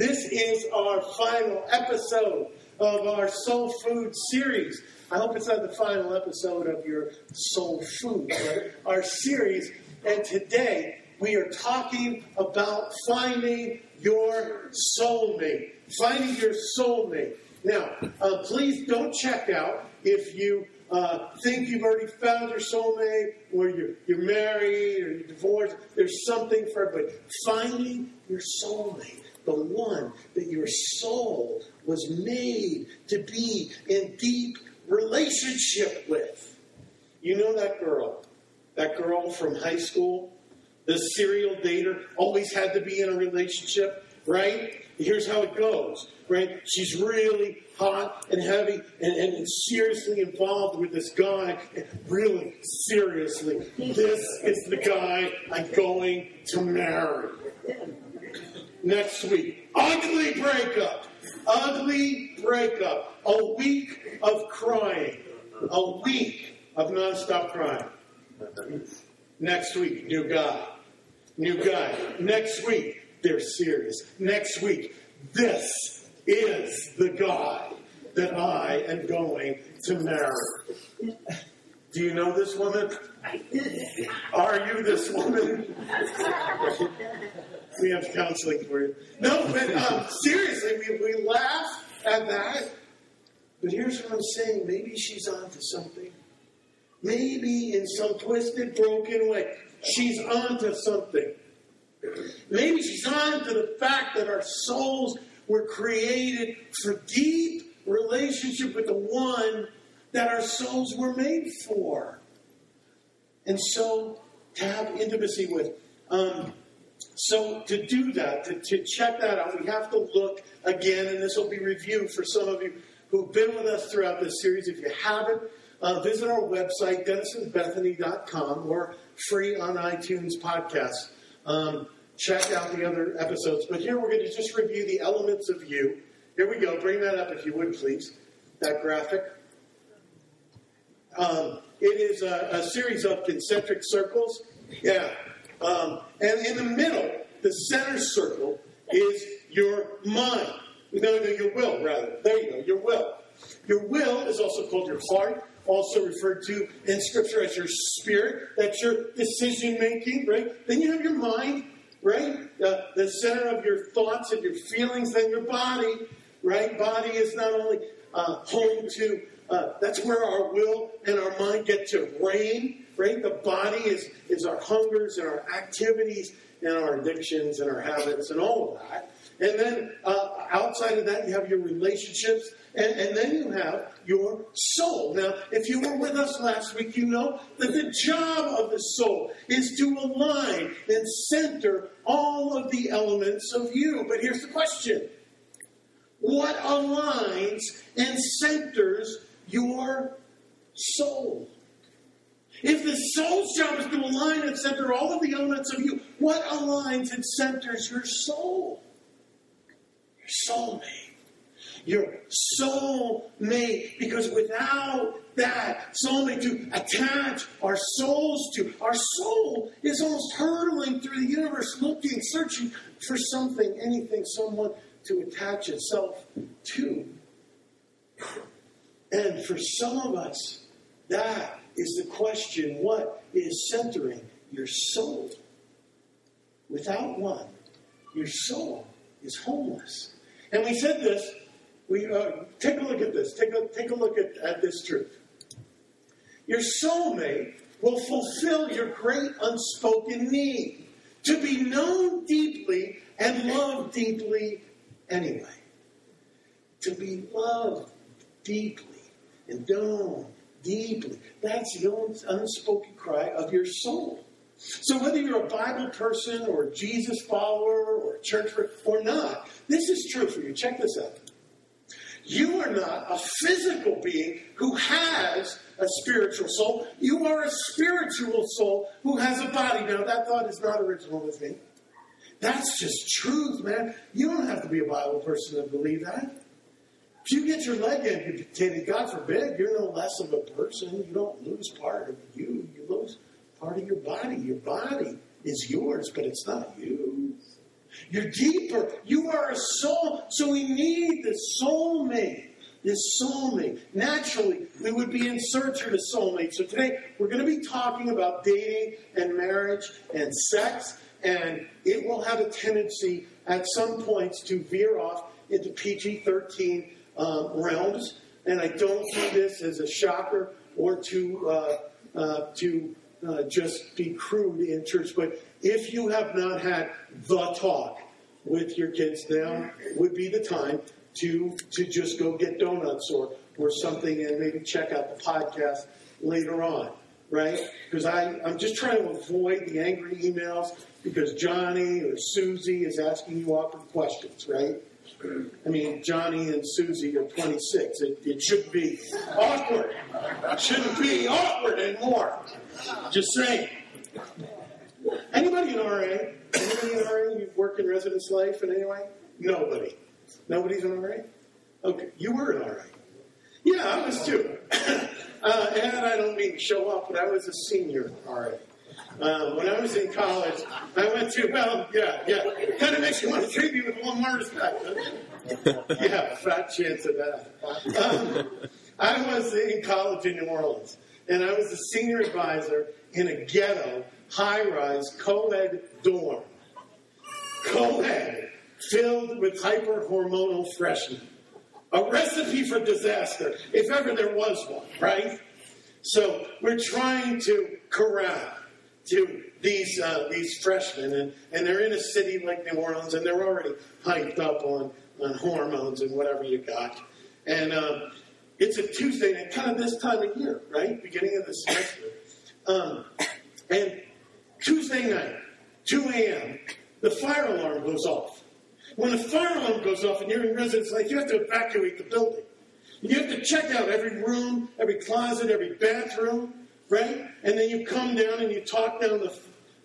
This is our final episode of our Soul Food series. I hope it's not the final episode of your Soul Food, but our series. And today we are talking about finding your soulmate. Finding your soulmate. Now, uh, please don't check out if you uh, think you've already found your soulmate, or you're, you're married, or you're divorced. There's something for everybody. Finding your soulmate, the one that your soul was made to be in deep relationship with. You know that girl, that girl from high school, the serial dater, always had to be in a relationship, right? Here's how it goes, right? She's really hot and heavy and, and seriously involved with this guy. Really, seriously, this is the guy I'm going to marry. Next week, ugly breakup. Ugly breakup. A week of crying. A week of nonstop crying. Next week, new guy. New guy. Next week, they're serious. Next week, this is the guy that I am going to marry. Do you know this woman? Are you this woman? we have counseling for you. No, but um, seriously, we, we laugh at that. But here's what I'm saying maybe she's onto something. Maybe in some twisted, broken way, she's onto something. Maybe she's onto the fact that our souls were created for deep relationship with the one that our souls were made for. And so to have intimacy with. Um, so to do that, to, to check that out, we have to look again, and this will be reviewed for some of you who've been with us throughout this series. If you haven't, uh, visit our website, dennisonbethany.com, or free on iTunes podcast. Um, check out the other episodes. But here we're going to just review the elements of you. Here we go. Bring that up if you would, please. That graphic. Um, it is a, a, series of concentric circles. Yeah. Um, and in the middle, the center circle is your mind. No, no, your will, rather. There you go, your will. Your will is also called your heart, also referred to in Scripture as your spirit. That's your decision making, right? Then you have your mind, right? Uh, the center of your thoughts and your feelings, then your body, right? Body is not only uh, home to, uh, that's where our will and our mind get to reign, right? The body is, is our hungers and our activities and our addictions and our habits and all of that. And then uh, outside of that, you have your relationships, and, and, then you have your soul. Now, if you were with us last week, you know that the job of the soul is to align and center all of the elements of you. But here's the question What aligns and centers your soul? If the soul's job is to align and center all of the elements of you, what aligns and centers your soul? Your soulmate. Your soulmate. Because without that soulmate to attach our souls to, our soul is almost hurtling through the universe looking, searching for something, anything, someone to attach itself to. And for some of us, that is the question what is centering your soul? Without one, your soul is homeless. And we said this. We uh, take a look at this. Take a take a look at, at this truth. Your soulmate will fulfill your great unspoken need to be known deeply and loved deeply anyway. To be loved deeply and known deeply. That's the unspoken cry of your soul. So whether you're a Bible person or a Jesus follower or a church or not, this is true for you. Check this out. You are not a physical being who has a spiritual soul. You are a spiritual soul who has a body. Now, that thought is not original with me. That's just truth, man. You don't have to be a Bible person to believe that. If you get your leg amputated, God forbid, you're no less of a person. You don't lose part of you. You lose part of your body. Your body is yours, but it's not you. You're deeper. You are a soul. So we need the soulmate. This soulmate. Naturally, we would be in search of a soulmate. So today, we're going to be talking about dating and marriage and sex, and it will have a tendency at some points to veer off into PG 13 um, realms. And I don't see this as a shocker or to, uh, uh, to uh, just be crude in church. But if you have not had the talk with your kids, now would be the time to to just go get donuts or or something and maybe check out the podcast later on, right? Because I'm just trying to avoid the angry emails because Johnny or Susie is asking you awkward questions, right? I mean, Johnny and Susie are 26. It, it shouldn't be awkward. It shouldn't be awkward anymore. Just saying. Anybody in RA? Anybody in RA? You work in residence life in any way? Nobody. Nobody's in RA? Okay, you were in RA. Yeah, I was too. uh, and I don't mean to show off, but I was a senior RA. Um, when I was in college, I went to, well, yeah, yeah. Kind of makes you want to treat me with a little more respect. yeah, fat chance of that. Um, I was in college in New Orleans, and I was a senior advisor in a ghetto, high rise, co ed dorm. Co ed, filled with hyper hormonal freshmen. A recipe for disaster, if ever there was one, right? So we're trying to corral to these uh, these freshmen, and, and they're in a city like New Orleans, and they're already hyped up on, on hormones and whatever you got. And um, it's a Tuesday, and kind of this time of year, right? Beginning of the semester. Um, and Tuesday night, 2 a.m., the fire alarm goes off. When the fire alarm goes off and you're in residence life, you have to evacuate the building. You have to check out every room, every closet, every bathroom, right? And then you come down and you talk down the,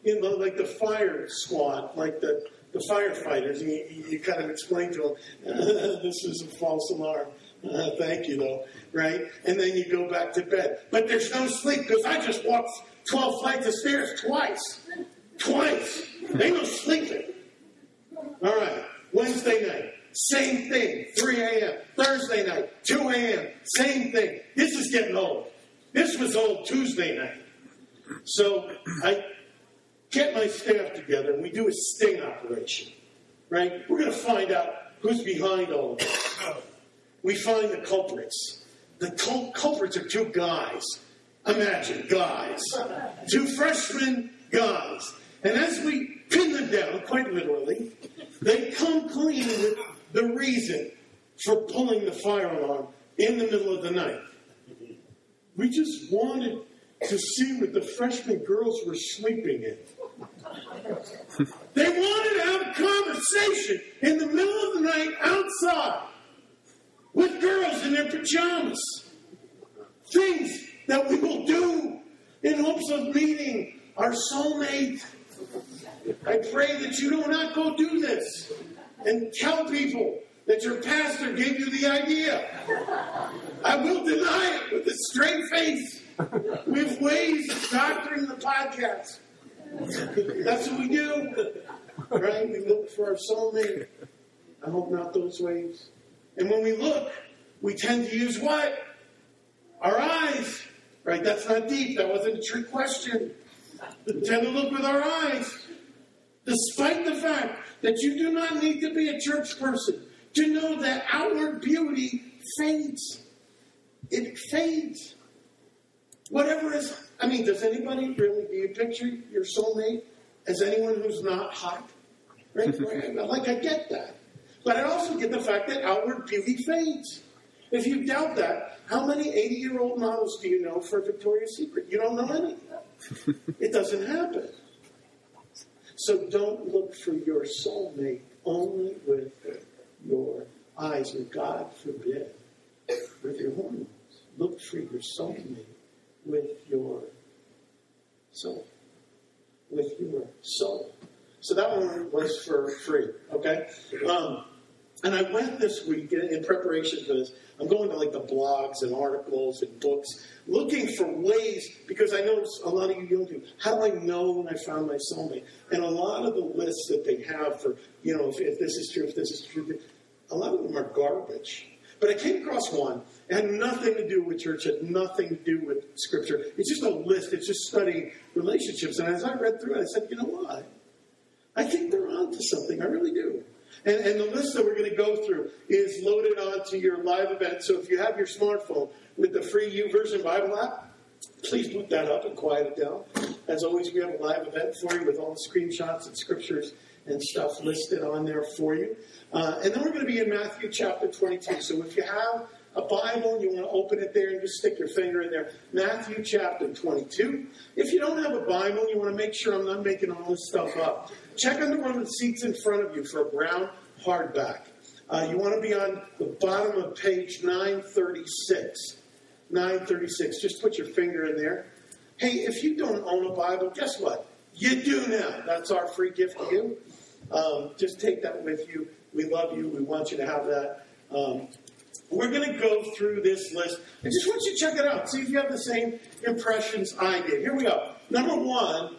you know, like the fire squad, like the, the firefighters, and you, you kind of explain to them, this is a false alarm. Uh, thank you, though, right? And then you go back to bed. But there's no sleep because I just walked 12 flights of stairs twice. Twice. Ain't no sleeping. All right. Wednesday night, same thing. 3 a.m. Thursday night, 2 a.m. Same thing. This is getting old. This was old Tuesday night. So I get my staff together and we do a sting operation. Right? We're going to find out who's behind all of this. We find the culprits. The cul- culprits are two guys. Imagine, guys. Two freshman guys. And as we pin them down, quite literally, they come clean with the reason for pulling the fire alarm in the middle of the night. We just wanted to see what the freshman girls were sleeping in. They wanted to have a conversation in the middle of the night outside with girls in their pajamas. Things that we will do in hopes of meeting our soulmate. I pray that you do not go do this and tell people that your pastor gave you the idea. I will deny it with a straight face. We have ways of doctoring the podcast. That's what we do. Right? We look for our soulmate. I hope not those ways. And when we look, we tend to use what? Our eyes. Right? That's not deep. That wasn't a trick question. We tend to look with our eyes. Despite the fact that you do not need to be a church person to know that outward beauty fades. It fades. Whatever is, I mean, does anybody really, do you picture your soulmate as anyone who's not hot? Right? like, I get that. But I also get the fact that outward beauty fades. If you doubt that, how many 80 year old models do you know for Victoria's Secret? You don't know any. it doesn't happen. So don't look for your soulmate only with your eyes, and God forbid, with your hormones. Look for your soulmate with your soul. With your soul. So that one was for free, okay? Um, And I went this week in, preparation for this. I'm going to like the blogs and articles and books, looking for ways because I know a lot of you young people. How do I know when I found my soulmate? And a lot of the lists that they have for you know if, if this is true, if this is true, a lot of them are garbage. But I came across one. It had nothing to do with church, had nothing to do with scripture. It's just a list. It's just studying relationships. And as I read through it, I said, you know what? I think they're onto something. I really do. And, and the list that we're going to go through is loaded onto your live event. So if you have your smartphone with the free YouVersion Bible app, please boot that up and quiet it down. As always, we have a live event for you with all the screenshots and scriptures and stuff listed on there for you. Uh, and then we're going to be in Matthew chapter 22. So if you have a Bible you want to open it there and just stick your finger in there, Matthew chapter 22. If you don't have a Bible, you want to make sure I'm not making all this stuff up. Check under one of the seats in front of you for a brown hardback. Uh, you want to be on the bottom of page 936. 936. Just put your finger in there. Hey, if you don't own a Bible, guess what? You do now. That's our free gift to you. Um, just take that with you. We love you. We want you to have that. Um, we're going to go through this list. I just want you to check it out. See if you have the same impressions I did. Here we go. Number one,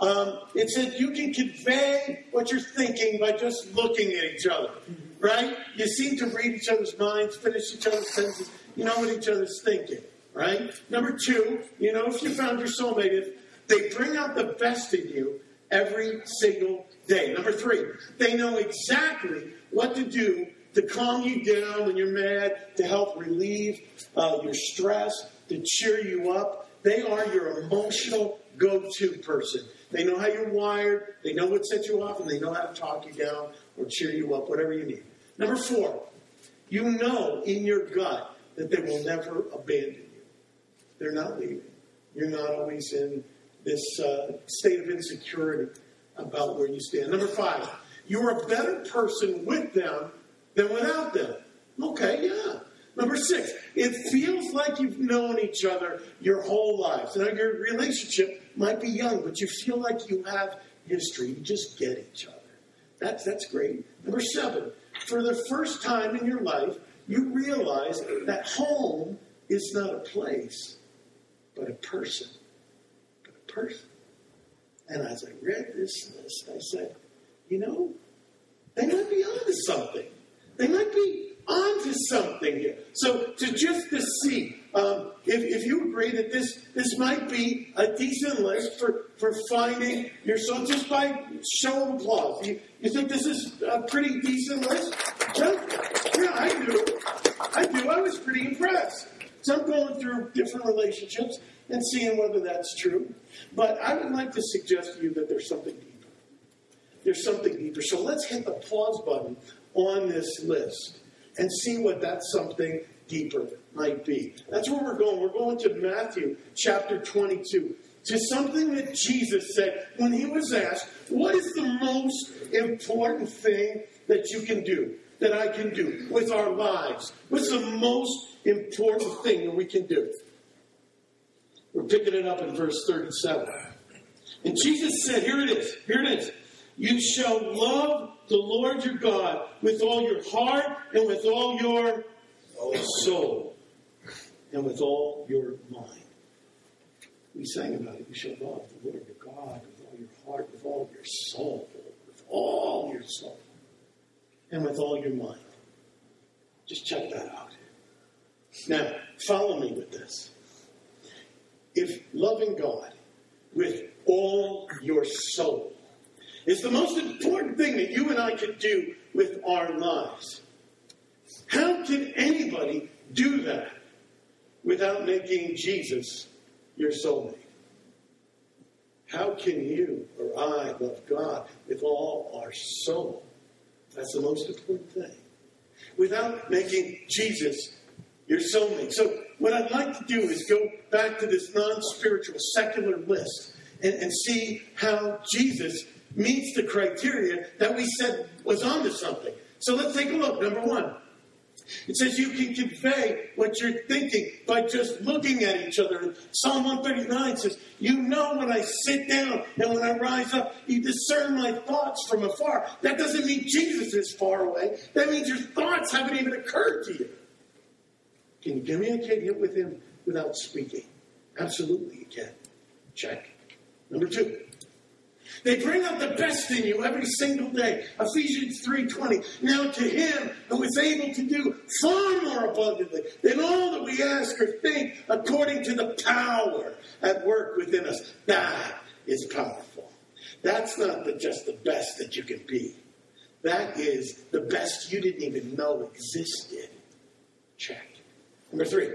um, it said you can convey what you're thinking by just looking at each other, right? You seem to read each other's minds, finish each other's sentences. You know what each other's thinking, right? Number two, you know if you found your soulmate, if they bring out the best in you every single day. Number three, they know exactly what to do to calm you down when you're mad, to help relieve uh, your stress, to cheer you up. They are your emotional go to person. They know how you're wired, they know what sets you off, and they know how to talk you down or cheer you up, whatever you need. Number four, you know in your gut that they will never abandon you. They're not leaving. You're not always in this uh, state of insecurity about where you stand. Number five, you're a better person with them than without them. Okay, yeah. Number six, it feels like you've known each other your whole lives. Now, your relationship might be young, but you feel like you have history. You just get each other. That's, that's great. Number seven, for the first time in your life, you realize that home is not a place, but a person. But a person. And as I read this list, I said, you know, they might be onto something. They might be onto something here. So to just to see, um, if, if you agree that this this might be a decent list for, for finding your son, just by show of applause, you, you think this is a pretty decent list? Yeah, I do. I do. I was pretty impressed. So I'm going through different relationships and seeing whether that's true. But I would like to suggest to you that there's something deeper. There's something deeper. So let's hit the pause button on this list and see what that something deeper might be. That's where we're going. We're going to Matthew chapter 22, to something that Jesus said when he was asked, What is the most important thing that you can do, that I can do with our lives? What's the most important thing that we can do? We're picking it up in verse 37. And Jesus said, Here it is, here it is. You shall love the Lord your God with all your heart and with all your soul and with all your mind. We sang about it. You shall love the Lord your God with all your heart, with all your soul, with all your soul, and with all your mind. Just check that out. Now, follow me with this. If loving God with all your soul is the most important thing that you and I can do with our lives. How can anybody do that without making Jesus your soulmate? How can you or I love God with all our soul? That's the most important thing. Without making Jesus your soulmate. So, what I'd like to do is go back to this non spiritual, secular list and, and see how Jesus meets the criteria that we said was onto something. So let's take a look. Number one, It says you can convey what you're thinking by just looking at each other. Psalm 139 says, You know when I sit down and when I rise up, you discern my thoughts from afar. That doesn't mean Jesus is far away. That means your thoughts haven't even occurred to you. Can you communicate with him without speaking? Absolutely, you can. Check. Number two, they bring out the best in you every single day. Ephesians 3:20. Now to him who is able to do far more abundantly than all that we ask or think, according to the power at work within us. That is powerful. That's not the, just the best that you can be. That is the best you didn't even know existed. Check. Number three.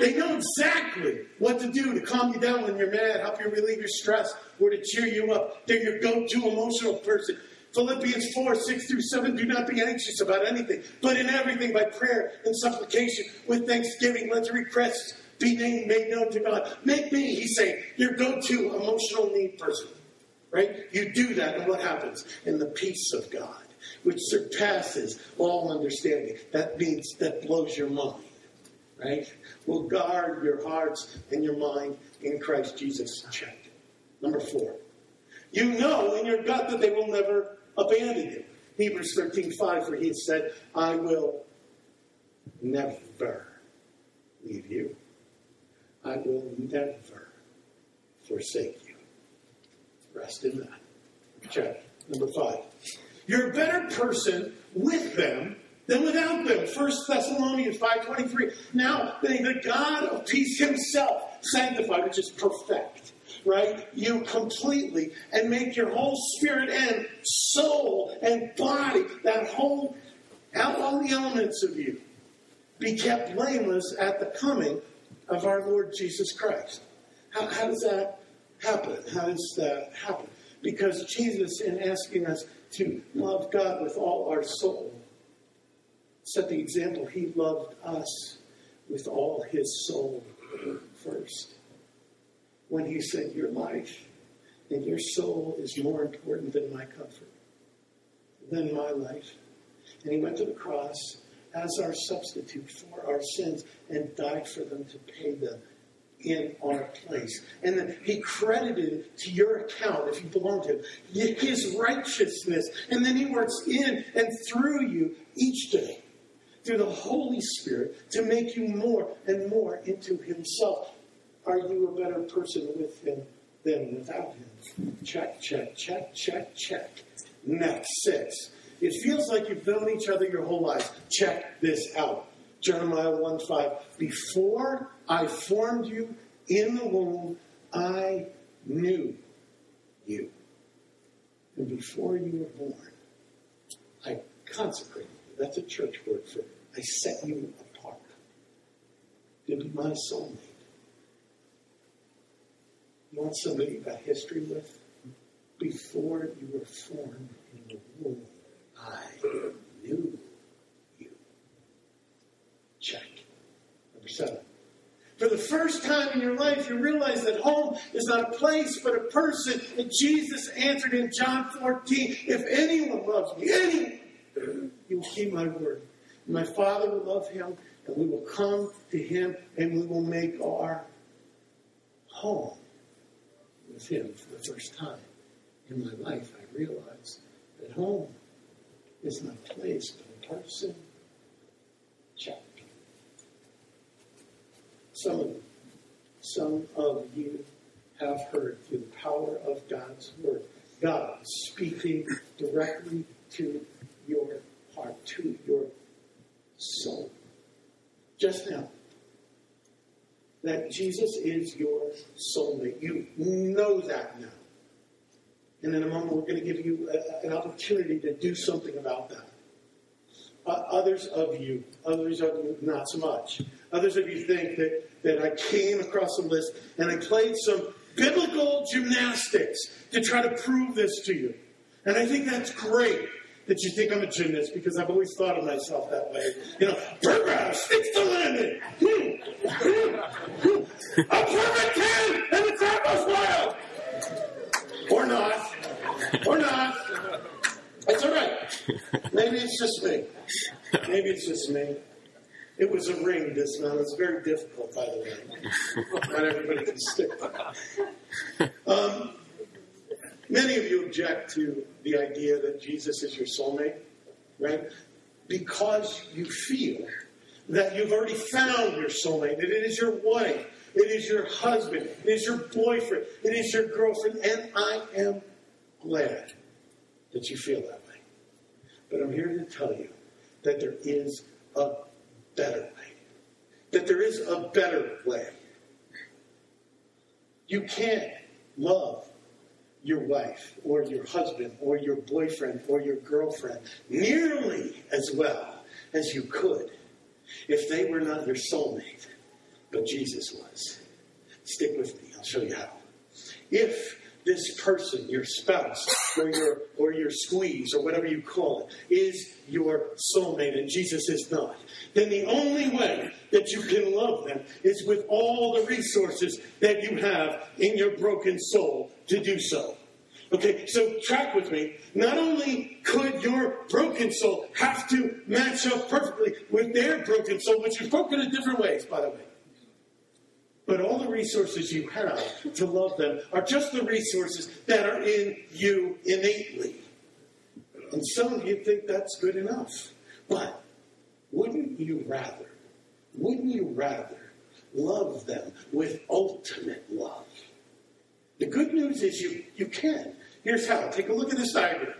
They know exactly what to do to calm you down when you're mad, help you relieve your stress, or to cheer you up. They're your go to emotional person. Philippians 4, 6 through 7, do not be anxious about anything, but in everything by prayer and supplication with thanksgiving, let your requests be named, made known to God. Make me, he's saying, your go to emotional need person. Right? You do that, and what happens? In the peace of God, which surpasses all understanding. That means that blows your mind right? Will guard your hearts and your mind in Christ Jesus. Check. Number four. You know in your gut that they will never abandon you. Hebrews 13, 5, for he said, I will never leave you. I will never forsake you. Rest in that. Check. Number five. You're a better person with them than without them. 1 Thessalonians 5.23. Now, the God of peace himself sanctify, which is perfect, right? You completely and make your whole spirit and soul and body, that whole, all the elements of you, be kept blameless at the coming of our Lord Jesus Christ. How, how does that happen? How does that happen? Because Jesus, in asking us to love God with all our soul, set the example. He loved us with all his soul first. When he said, Your life and your soul is more important than my comfort, than my life. And he went to the cross as our substitute for our sins and died for them to pay them in our place. And then he credited to your account, if you belong to him, his righteousness. And then he works in and through you each day through the Holy Spirit to make you more and more into Himself. Are you a better person with Him than without Him? Check, check, check, check, check. Next, six. It feels like you've known each other your whole lives. Check this out. Jeremiah 1 5. Before I formed you in the womb, I knew you. And before you were born, I consecrated that's a church word for I set you apart to be my soulmate. You want somebody you've got history with? Before you were formed in the womb, I knew you. Check. Number seven. For the first time in your life, you realize that home is not a place, but a person. And Jesus answered in John 14, If anyone loves me, anyone, he will keep my word. My Father will love him, and we will come to him, and we will make our home with him for the first time in my life. I realize that home is not a place, but a person. Check. Some of, some of you have heard through the power of God's word, God speaking directly to your heart, to your soul. Just now. That Jesus is your soulmate. You know that now. And in a moment, we're going to give you a, an opportunity to do something about that. Uh, others of you, others of you, not so much. Others of you think that, that I came across a list and I played some biblical gymnastics to try to prove this to you. And I think that's great that you think I'm a gymnast because I've always thought of myself that way. You know, progress, sticks the landing. a perfect 10 and the crowd goes wild. Or not. Or not. That's all right. Maybe it's just me. Maybe it's just me. It was a ring this month. It's very difficult, by the way. Not everybody can stick. Um, many of you object to the idea that Jesus is your soulmate, right? Because you feel that you've already found your soulmate, that it is your wife, it is your husband, it is your boyfriend, it is your girlfriend, and I am glad that you feel that way. But I'm here to tell you that there is a better way. That there is a better way. You can't love your wife or your husband or your boyfriend or your girlfriend nearly as well as you could if they were not your soulmate, but Jesus was. Stick with me, I'll show you how. If this person, your spouse, or your or your squeeze, or whatever you call it, is your soulmate, and Jesus is not, then the only way that you can love them is with all the resources that you have in your broken soul to do so. Okay, so track with me. Not only could your broken soul have to match up perfectly with their broken soul, which is broken in different ways, by the way. But all the resources you have to love them are just the resources that are in you innately. And some of you think that's good enough. But wouldn't you rather, wouldn't you rather love them with ultimate love? The good news is you, you can. Here's how. Take a look at this diagram.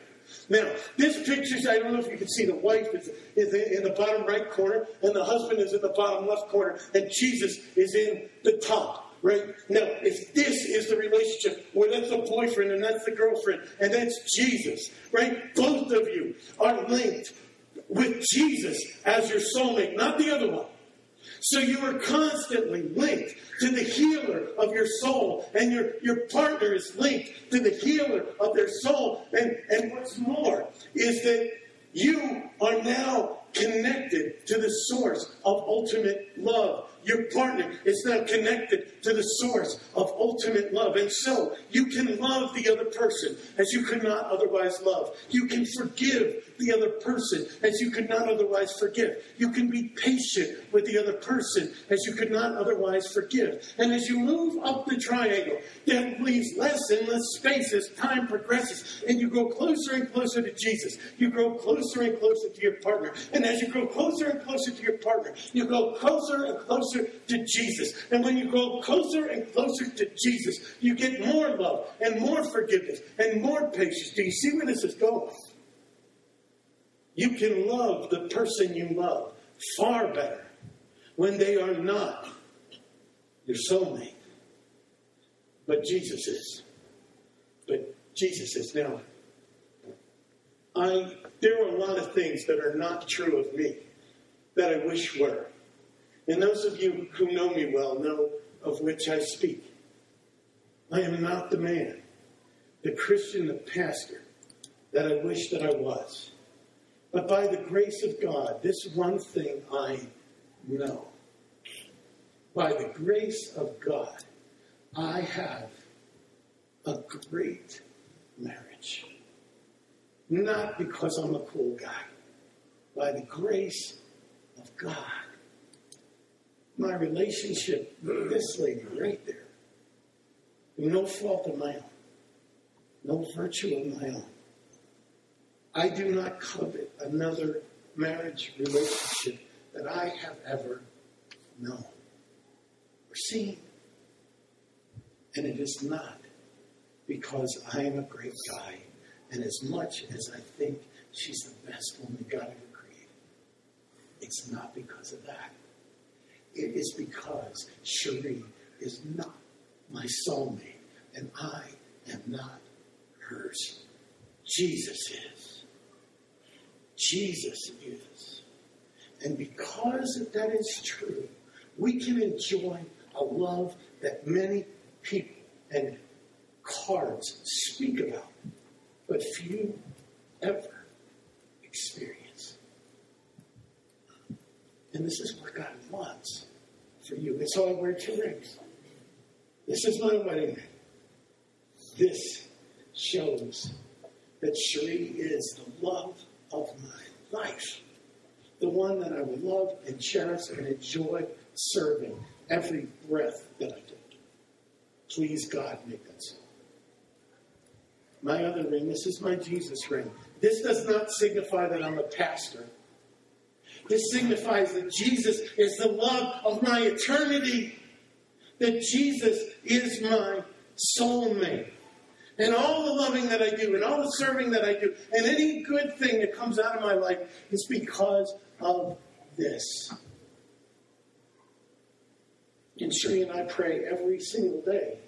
Now, this picture, I don't know if you can see the wife is, in the bottom right corner, and the husband is in the bottom left corner, and Jesus is in the top, right? Now, if this is the relationship where that's the boyfriend and that's the girlfriend, and that's Jesus, right? Both of you are linked with Jesus as your soulmate, not the other one. So you are constantly linked to the healer of your soul, and your, your partner is linked to the healer of their soul. And, and what's more is that you are now connected to the source of ultimate love. Your partner is now connected to the source of ultimate love. And so you can love the other person as you could not otherwise love. You can forgive the other person as you could not otherwise forgive. You can be patient with the other person as you could not otherwise forgive. And as you move up the triangle, that leaves less and less space as time progresses. And you grow closer and closer to Jesus. You grow closer and closer to your partner. And as you grow closer and closer to your partner, you go closer and closer to Jesus. And when you grow closer and closer to Jesus, you get more love and more forgiveness and more patience. Do you see where this is going? You can love the person you love far better when they are not your soulmate. But Jesus is. But Jesus is. Now, I there are a lot of things that are not true of me that I wish were. And those of you who know me well know of which I speak. I am not the man, the Christian, the pastor that I wish that I was. But by the grace of God, this one thing I know. By the grace of God, I have a great marriage. Not because I'm a cool guy. By the grace of God. My relationship with this lady right there, no fault of my own, no virtue of my own. I do not covet another marriage relationship that I have ever known or seen. And it is not because I am a great guy and as much as I think she's the best woman God ever created. It's not because of that. It is because Cherie is not my soulmate and I am not hers. Jesus is. Jesus is. And because that is true, we can enjoy a love that many people and cards speak about, but few ever experience. And this is what God wants for you. And so I wear two rings. This is my wedding ring. This shows that Cherie is the love of my life. The one that I will love and cherish and enjoy serving every breath that I take. Please, God, make that so. My other ring, this is my Jesus ring. This does not signify that I'm a pastor. This signifies that Jesus is the love of my eternity, that Jesus is my soulmate. And all the loving that I do, and all the serving that I do, and any good thing that comes out of my life is because of this. And Cherie and I pray every single day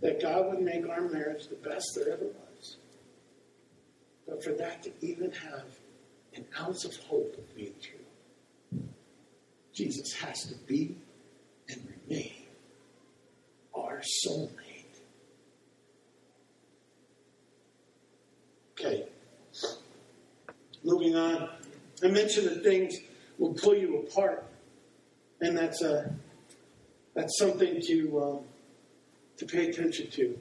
that God would make our marriage the best there ever was. But for that to even have an ounce of hope of being true, Jesus has to be and remain our soulmate. Okay. Moving on. I mentioned that things will pull you apart, and that's a that's something to um, to pay attention to.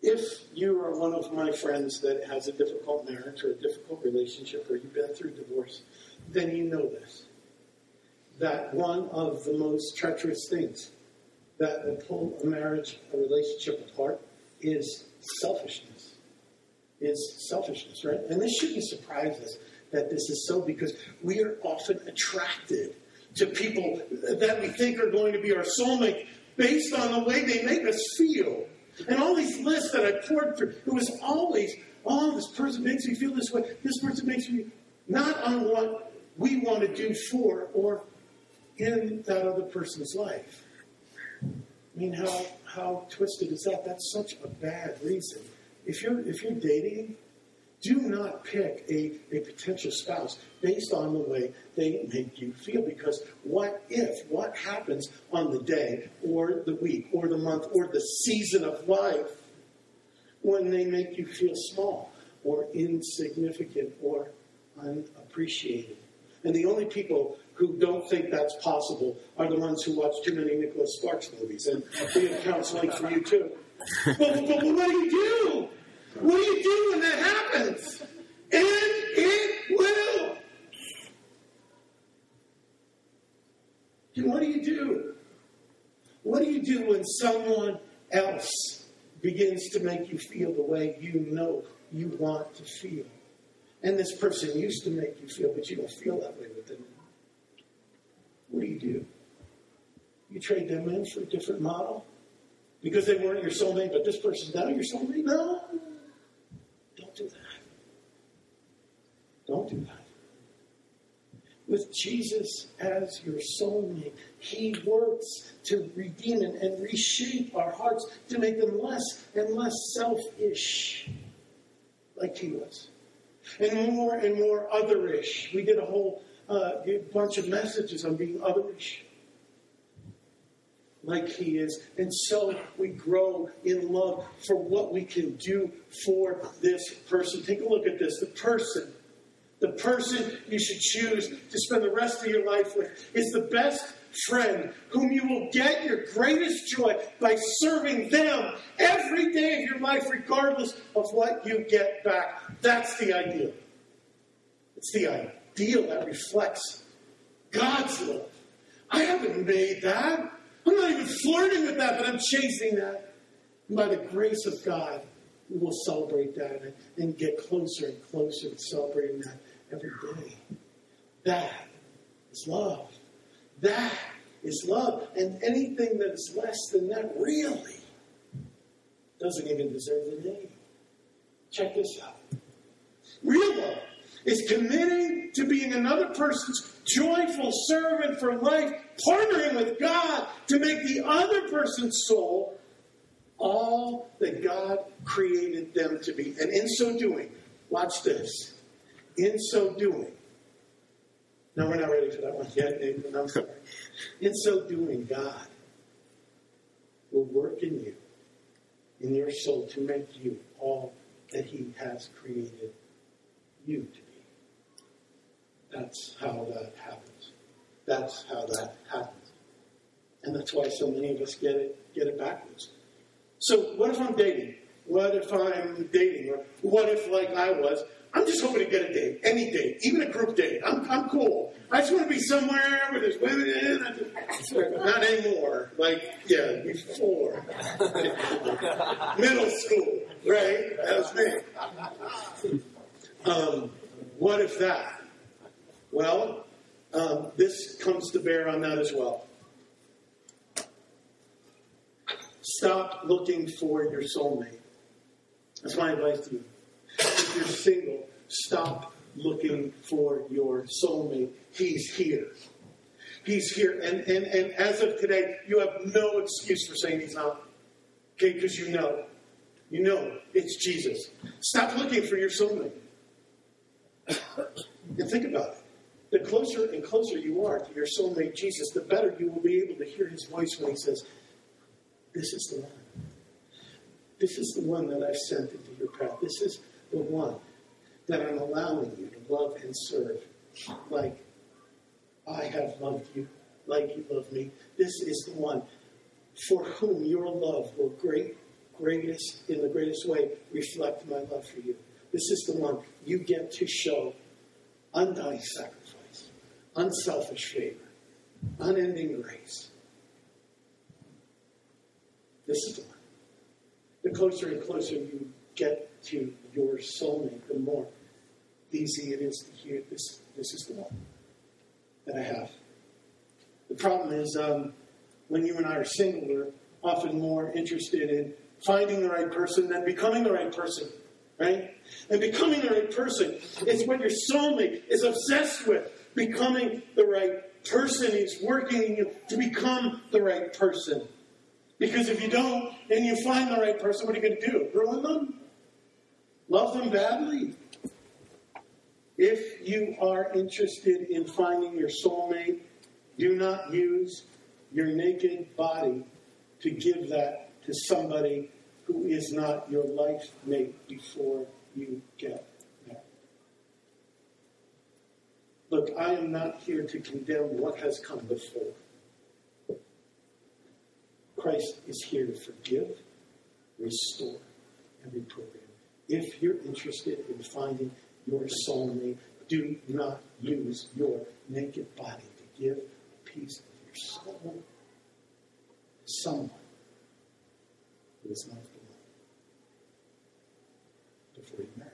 If you are one of my friends that has a difficult marriage or a difficult relationship, or you've been through divorce, then you know this. That one of the most treacherous things that will pull a marriage, a relationship apart, is selfishness. Is selfishness, right? And this shouldn't surprise us that this is so because we are often attracted to people that we think are going to be our soulmate based on the way they make us feel. And all these lists that I poured through, it was always, oh, this person makes me feel this way, this person makes me, not on what we want to do for or in that other person's life. I mean, how, how twisted is that? That's such a bad reason. If you're, if you're dating, do not pick a, a potential spouse based on the way they make you feel. Because what if, what happens on the day or the week or the month or the season of life when they make you feel small or insignificant or unappreciated? And the only people who don't think that's possible are the ones who watch too many Nicholas Sparks movies. And we have counseling for you too. But, but what do you do? What do you do when that happens? And it will. And what do you do? What do you do when someone else begins to make you feel the way you know you want to feel? And this person used to make you feel, but you don't feel that way with them. What do you do? You trade them in for a different model? Because they weren't your soulmate, but this person's now your soulmate? No do that. Don't do that. With Jesus as your soulmate, He works to redeem and, reshape our hearts to make them less and less selfish, like He was, and more and more otherish. We did a whole uh, bunch of messages on being otherish like He is. And so we grow in love for what we can do for this person. Take a look at this. The person, the person you should choose to spend the rest of your life with is the best friend whom you will get your greatest joy by serving them every day of your life, regardless of what you get back. That's the ideal. It's the ideal that reflects God's love. I haven't made that. I'm not even flirting with that, but I'm chasing that. And by the grace of God, we will celebrate that and, and get closer and closer to celebrating that every day. That is love. That is love. And anything that is less than that really doesn't even deserve the name. Check this out. Real love is committing to being another person's joyful servant for life, partnering with God to make the other person's soul all that God created them to be. And in so doing, watch this. In so doing, no, we're not ready for that one yet, Nathan. I'm sorry. In so doing, God will work in you, in your soul, to make you all that He has created you to be. That's how that happens. That's how that happens. And that's why so many of us get it get it backwards. So what if I'm dating What if I'm dating? Or what if, like I was, I'm just hoping to get a date, any date, even a group date. I'm, I'm cool. I just want to be somewhere where there's women. Not anymore. Like, yeah, before. Middle school, right? That was me. Um, what if that? Well, um, this comes to bear on that as well. Stop looking for your soulmate. That's my advice to you. If you're single, stop looking for your soulmate. He's here. He's here. And, and, and as of today, you have no excuse for saying he's not. Okay, because you know. You know it's Jesus. Stop looking for your soulmate. and think about it. The closer and closer you are to your soulmate Jesus, the better you will be able to hear his voice when he says, This is the one. This is the one that I've sent into your path. This is the one that I'm allowing you to love and serve like I have loved you, like you love me. This is the one for whom your love will great, greatest, in the greatest way, reflect my love for you. This is the one you get to show undying sacrifice, unselfish favor, unending grace. This is the one. The closer and closer you get to your soulmate, the more easy it is to hear this. This is the one that I have. The problem is um, when you and I are single, we're often more interested in finding the right person than becoming the right person, right? And becoming the right person is what your soulmate is obsessed with. Becoming the right person is working to become the right person. Because if you don't and you find the right person, what are you going to do? Ruin them? Love them badly? If you are interested in finding your soulmate, do not use your naked body to give that to somebody who is not your life mate before you get there. Look, I am not here to condemn what has come before. Christ is here to forgive, restore, and reprogram. If you're interested in finding your soulmate, do not use your naked body to give a piece of your soul to someone who is not the one before you marry.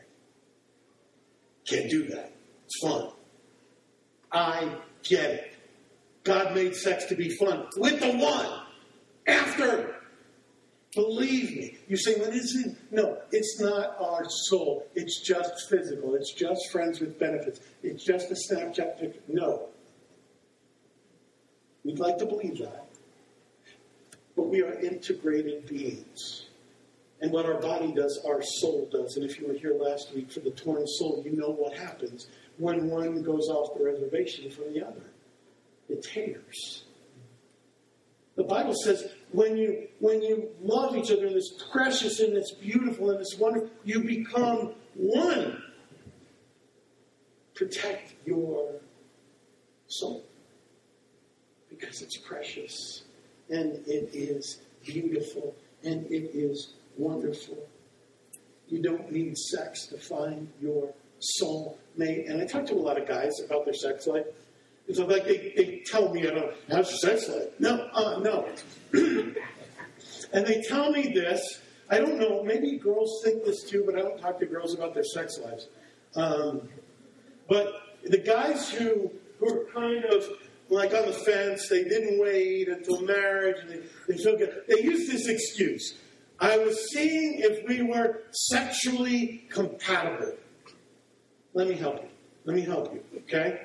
Can't do that. It's fun. I get it. God made sex to be fun with the one after. Believe me. You say, what is it? No, it's not our soul. It's just physical. It's just friends with benefits. It's just a Snapchat picture. No. We'd like to believe that. But we are integrated beings. And what our body does, our soul does. And if you were here last week for the torn soul, you know what happens when one goes off the reservation from the other. It tears. The Bible says when you when you love each other and it's precious and it's beautiful and it's wonderful, you become one. Protect your soul because it's precious and it is beautiful and it is wonderful. You don't need sex to find your soul mate. And I talk to a lot of guys about their sex life. It's like they, they tell me, I don't, your sex life? No, uh, no. and they tell me this. I don't know, maybe girls think this too, but I don't talk to girls about their sex lives. Um, but the guys who, who are kind of like on the fence, they didn't wait until marriage, and they, they feel they use this excuse. I was seeing if we were sexually compatible. Let me help you. Let me help you, okay?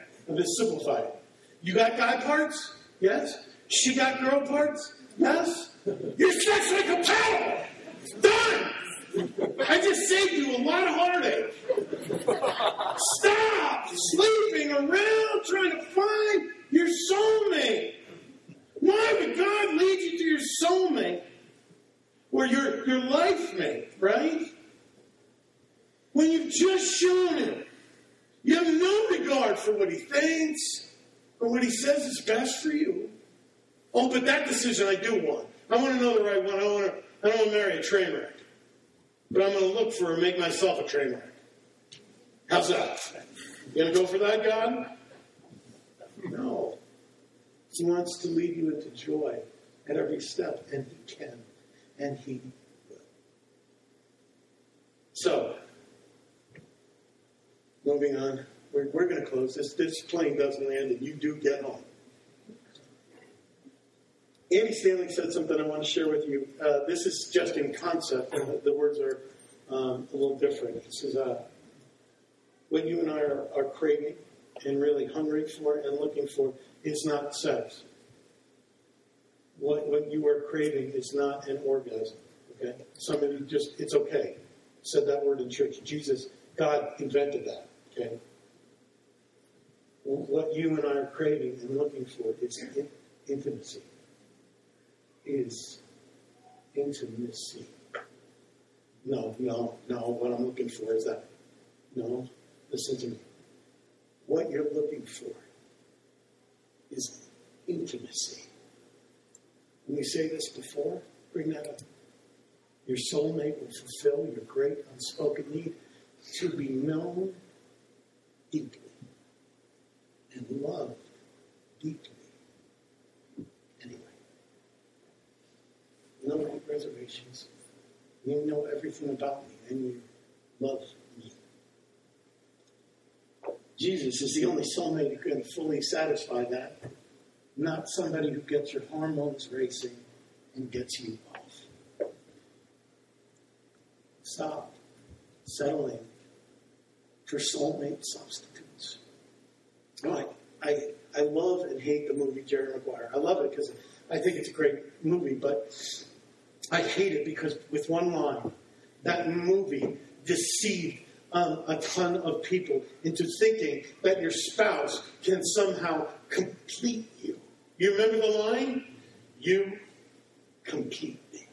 Simplify it. You got guy parts? Yes. She got girl parts? Yes. You're sexually compatible. Done. I just saved you a lot of heartache. Stop sleeping around trying to find your soulmate. Why would God lead you to your soulmate or your, your life mate, right? When you've just shown him you have no regard for what he thinks or what he says is best for you. Oh, but that decision I do want. I want to know the right one. I want to, I don't want to marry a train wreck. but I'm going to look for and make myself a train wreck. How's that? You going to go for that, God? No. He wants to lead you into joy at every step, and He can, and He will. So, moving on, we're, we're going to close. This, this plane doesn't land, and you do get home. Andy Stanley said something I want to share with you. Uh, this is just in concept, and the, the words are um, a little different. This is uh, what you and I are, are craving and really hungry for and looking for is not sex. What, what you are craving is not an orgasm. Okay? Some just, it's okay. Said that word in church. Jesus, God invented that. Okay? What you and I are craving and looking for is intimacy is intimacy. No, no, no. What I'm looking for is that. No, listen to me. What you're looking for is intimacy. We say this before, bring that up. Your soulmate will fulfill your great unspoken need to be known deeply and loved deeply. Anyway, no reservations. You know everything about me, and you love me. Jesus is the only soulmate who can fully satisfy that, not somebody who gets your hormones racing and gets you off. Stop settling for soulmate substitutes. I, I, I love and hate the movie Jerry Maguire. I love it because I think it's a great movie, but I hate it because with one line, that movie deceived um, a ton of people into thinking that your spouse can somehow complete you. You remember the line? You complete me.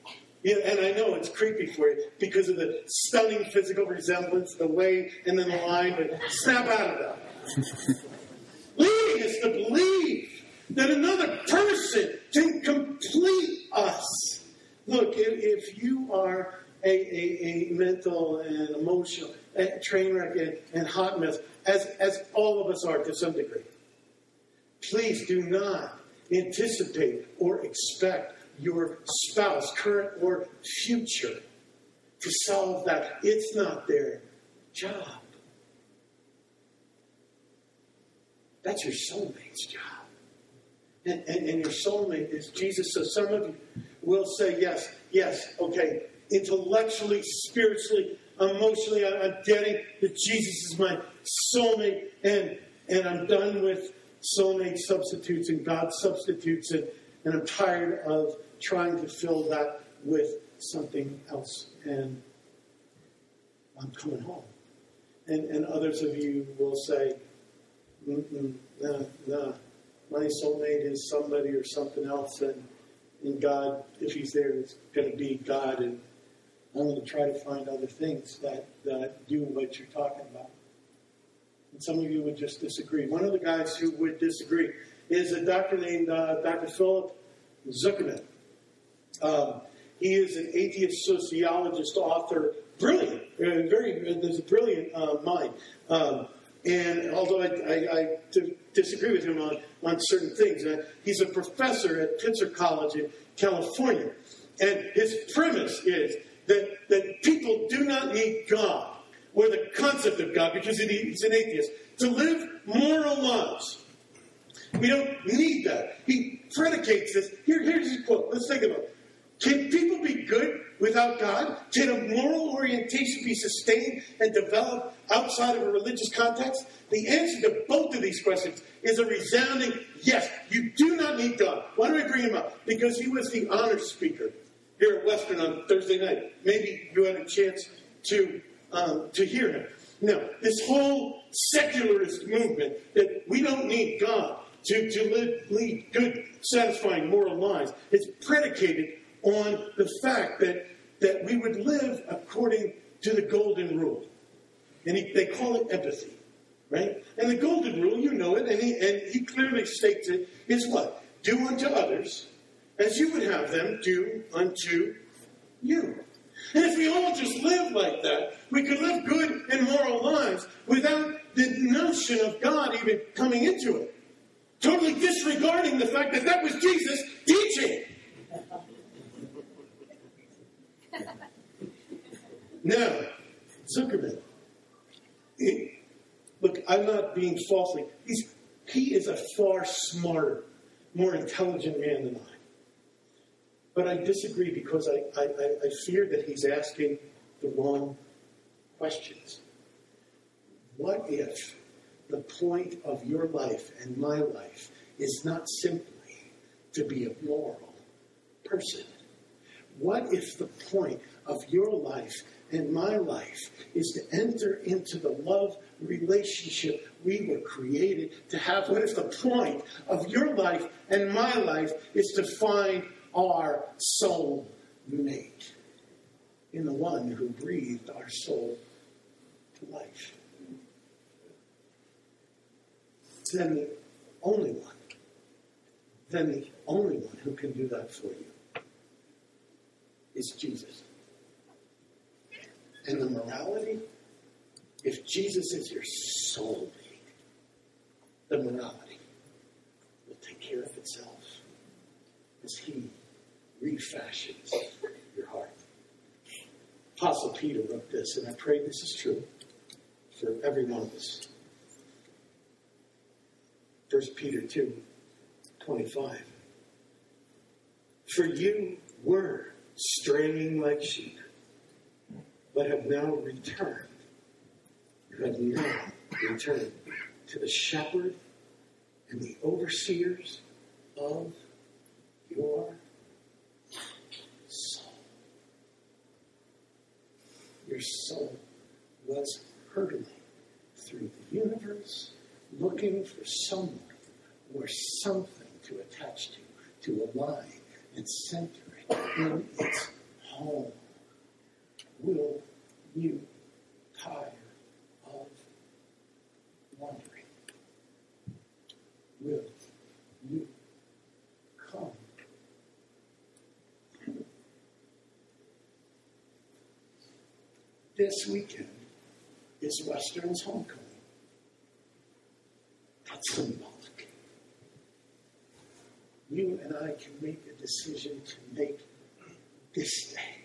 Yeah, and I know it's creepy for you because of the stunning physical resemblance, the way, and then the line, but snap out of that. Leading us to believe that another person can complete us. Look, if, if you are a, a, a, mental and emotional a train wreck and, and hot mess, as, as all of us are to some degree, please do not anticipate or expect your spouse, current or future, to solve that. It's not their job. That's your soulmate's job. And, and, and your soulmate is Jesus. So some of you will say, yes, yes, okay, intellectually, spiritually, emotionally, I'm getting that Jesus is my soulmate, and, and I'm done with soulmate substitutes and God substitutes, and, and I'm tired of trying to fill that with something else. And I'm coming home. And, and others of you will say, nah, nah, my soulmate is somebody or something else, and and God, if He's there, is going to be God, and I'm going to try to find other things that, that do what you're talking about. And some of you would just disagree. One of the guys who would disagree is a doctor named uh, Dr. Philip Zuckerman. Um, he is an atheist sociologist, author, brilliant, uh, very, there's a brilliant uh, mind. Um, and although I, disagree with him on, on certain things, uh, he's a professor at Pitzer College in California. And his premise is that, that people do not need God or the concept of God because he's an atheist to live moral lives. We don't need that. He predicates this. Here, here's his quote. Let's think about it. Can people be good without God? Can a moral orientation be sustained and developed outside of a religious context? The answer to both of these questions is a resounding yes. You do not need God. Why do I bring him up? Because he was the honor speaker here at Western on Thursday night. Maybe you had a chance to um, to hear him. Now, this whole secularist movement that we don't need God to, to live, lead good, satisfying moral lives is predicated on the fact that, that we would live according to the golden rule. And he, they call it empathy, right? And the golden rule, you know it, and he, and he clearly states it, is what? Do unto others as you would have them do unto you. And if we all just live like that, we could live good and moral lives without the notion of God even coming into it. Totally disregarding the fact that that was Jesus teaching. Now, Zuckerman, it, look, I'm not being falsely. He's, he is a far smarter, more intelligent man than I. But I disagree because I, I, I fear that he's asking the wrong questions. What if the point of your life and my life is not simply to be a moral person? What if the point of your life and my life is to enter into the love relationship we were created to have? What if the point of your life and my life is to find our soul mate in the one who breathed our soul to life? Then the only one, then the only one who can do that for you is Jesus. And the morality, if Jesus is your soulmate, the morality will take care of itself as He refashions your heart. Apostle Peter wrote this, and I pray this is true for every one of us. 1 Peter 2 25. For you were straying like sheep but have now returned. You have now returned to the shepherd and the overseers of your soul. Your soul was hurtling through the universe looking for someone or something to attach to, to align and center it in its home. Will you tire of wandering? Will you come? This weekend is Western's homecoming. That's symbolic. You and I can make a decision to make this day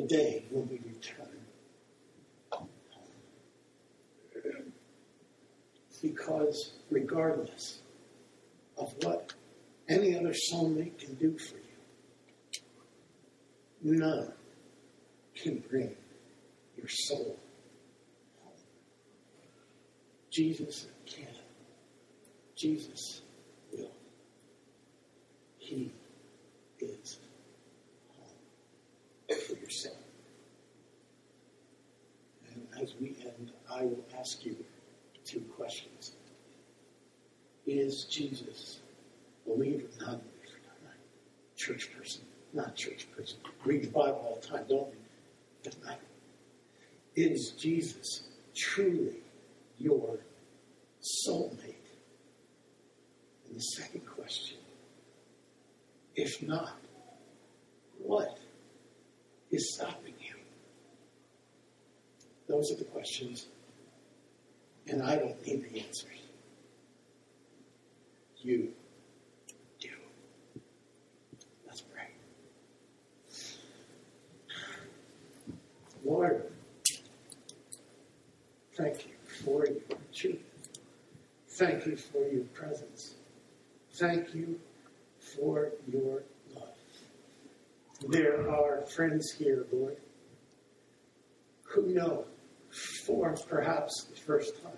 the day when we return home. Because regardless of what any other soulmate can do for you, none can bring your soul home. Jesus can. Jesus will. He is for yourself. And as we end, I will ask you two questions. Is Jesus believer, non believer, not church person, not church person? Read the Bible all the time, don't we? Doesn't. Is Jesus truly your soulmate? And the second question, if not, what is stopping you? Those are the questions, and I don't need the answers. You do. Let's pray. Lord, thank you for your truth. Thank you for your presence. Thank you for your there are friends here, Lord, who know for perhaps the first time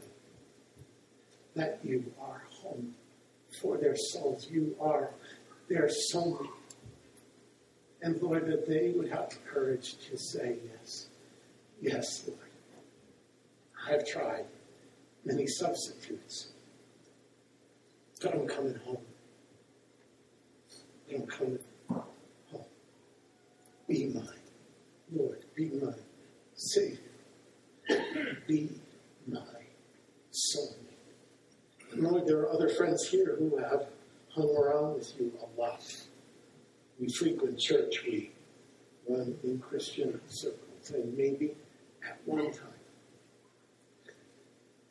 that you are home for their souls. You are their soul. And Lord, that they would have the courage to say yes. Yes, Lord. I've tried many substitutes, but I'm coming home. I'm coming be mine. Lord, be mine. Savior, be my soul. And Lord, there are other friends here who have hung around with you a lot. We frequent church. We run in Christian circles. And maybe at one time,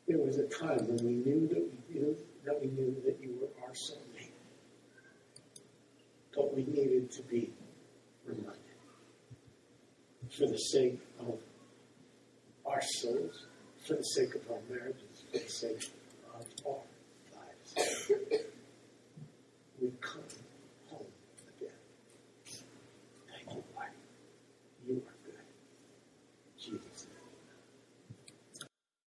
there was a time when we knew that we knew that we knew that you were our soulmate. But we needed to be reminded. For the sake of our souls, for the sake of our marriages, for the sake of our lives. We come